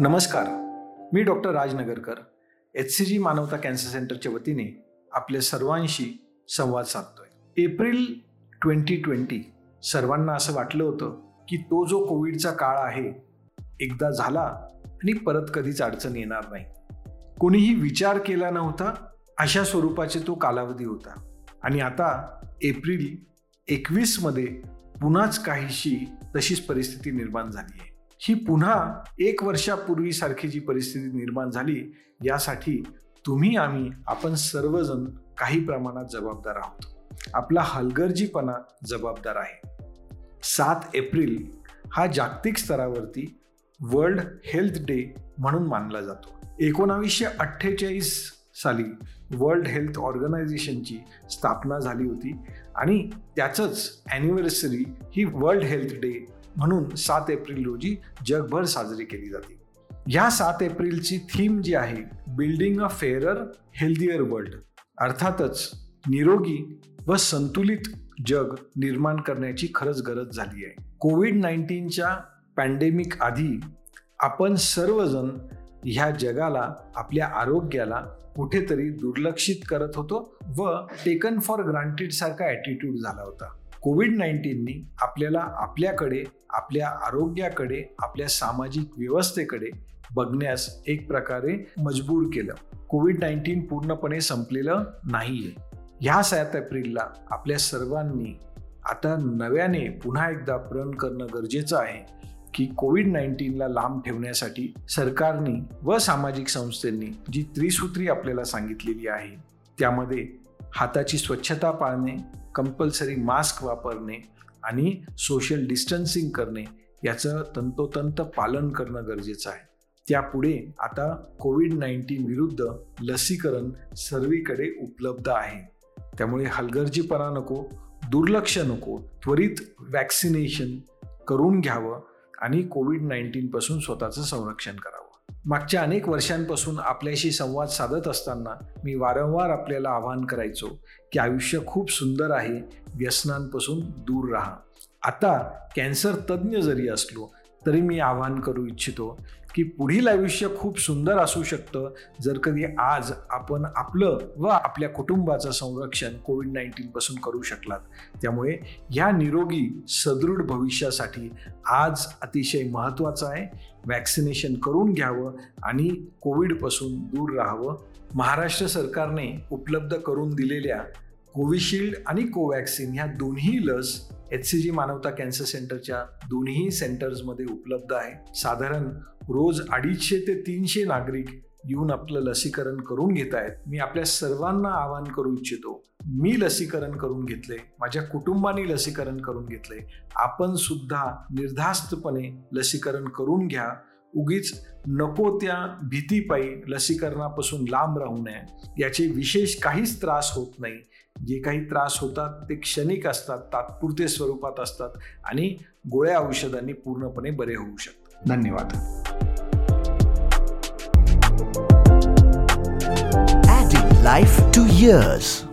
नमस्कार. मी doctor Rajnagarkar H C G Manavata cancer सेंटरच्या वतीने आपल्या सर्वांशी संवाद साधतोय. एप्रिल ट्वेंटी ट्वेंटी सर्वांना असं वाटलं होतं की तो जो कोविडचा काळ आहे एकदा झाला आणि परत कधीच अडचण येणार नाही. कोणीही विचार केला नव्हता अशा स्वरूपाचे तो कालावधी होता. आणि आता एप्रिल एकवीसमध्ये पुन्हाच काहीशी तशीच परिस्थिती निर्माण झाली आहे. ही पुन्हा एक वर्षापूर्वीसारखी जी परिस्थिती निर्माण झाली यासाठी तुम्ही आम्ही आपण सर्वजण काही प्रमाणात जबाबदार आहोत. आपला हलगर्जीपणा जबाबदार आहे. सात एप्रिल हा जागतिक स्तरावरती वर्ल्ड हेल्थ डे म्हणून मानला जातो. एकोणावीसशे अठ्ठेचाळीस साली वर्ल्ड हेल्थ ऑर्गनायझेशनची स्थापना झाली होती आणि त्याचंच ॲनिव्हर्सरी ही वर्ल्ड हेल्थ डे म्हणून सात एप्रिल रोजी जगभर साजरी केली जाते. ह्या सात एप्रिलची थीम जी आहे building a fairer healthier world अर्थातच निरोगी व संतुलित जग निर्माण करण्याची खरंच गरज झाली आहे. कोविड नाईन्टीनच्या पॅन्डेमिक आधी आपण सर्वजण ह्या जगाला आपल्या आरोग्याला कुठेतरी दुर्लक्षित करत होतो व टेकन फॉर ग्रांटेड सारखा ॲटिट्यूड झाला होता. कोविड नाईन्टीननी आपल्याला आपल्याकडे आपल्या आरोग्याकडे आपल्या सामाजिक व्यवस्थेकडे बघण्यास एक प्रकारे मजबूर केलं. कोविड नाईन्टीन पूर्णपणे संपलेलं नाहीये. ह्या सात एप्रिलला आपल्या सर्वांनी आता नव्याने पुन्हा एकदा प्रण करणं गरजेचं आहे की कोविड नाईन्टीनला लांब ठेवण्यासाठी सरकारने व सामाजिक संस्थांनी जी त्रिसूत्री आपल्याला सांगितलेली आहे त्यामध्ये हाताची स्वच्छता पाळणे कंपल्सरी मास्क वापरणे आणि सोशल डिस्टन्सिंग करणे याचं तंतोतंत पालन करणं गरजेचं आहे. त्यापुढे आता कोविड नाईन्टीन विरुद्ध लसीकरण सर्वीकडे उपलब्ध आहे. त्यामुळे हलगर्जीपणा नको दुर्लक्ष नको त्वरित वॅक्सिनेशन करून घ्यावं आणि कोविड नाईन्टीनपासून स्वतःचं संरक्षण करावं. मागच्या अनेक वर्षांपासून आपल्याशी संवाद साधत असताना मी वारंवार आपल्याला आवाहन करायचो की आयुष्य खूप सुंदर आहे व्यसनांपासून दूर राहा. आता कॅन्सर तज्ज्ञ जरी असलो तरी मी आवाहन करू इच्छितो की पुढील आयुष्य खूप सुंदर असू शकतं. जर कधी आज आपण आपलं व आपल्या कुटुंबाचं संरक्षण कोविड नाईन्टीनपासून करू शकलात. त्यामुळे ह्या निरोगी सदृढ भविष्यासाठी आज अतिशय महत्त्वाचं आहे. वॅक्सिनेशन करून घ्यावं आणि कोविडपासून दूर राहावं. महाराष्ट्र सरकारने उपलब्ध करून दिलेल्या कोविशिल्ड आणि कोवॅक्सिन ह्या दोन्ही लस H C G Manavata cancer सेंटरच्या दोन्ही सेंटर्समध्ये उपलब्ध आहे. साधारण रोज अडीचशे ते तीनशे नागरिक येऊन आपलं लसीकरण करून घेत आहेत. मी आपल्या सर्वांना आवाहन करू इच्छितो मी लसीकरण करून घेतले माझ्या कुटुंबाने लसीकरण करून घेतले आपण सुद्धा निर्धास्तपणे लसीकरण करून घ्या. उगीच नको त्या भीतीपायी लसीकरणापासून लांब राहू नये. याचे विशेष काहीच त्रास होत नाही. जे काही त्रास होतात ते क्षणिक असतात तात्पुरते स्वरूपात असतात आणि गोळ्या औषधांनी पूर्णपणे बरे होऊ शकतात. धन्यवाद. Life to years.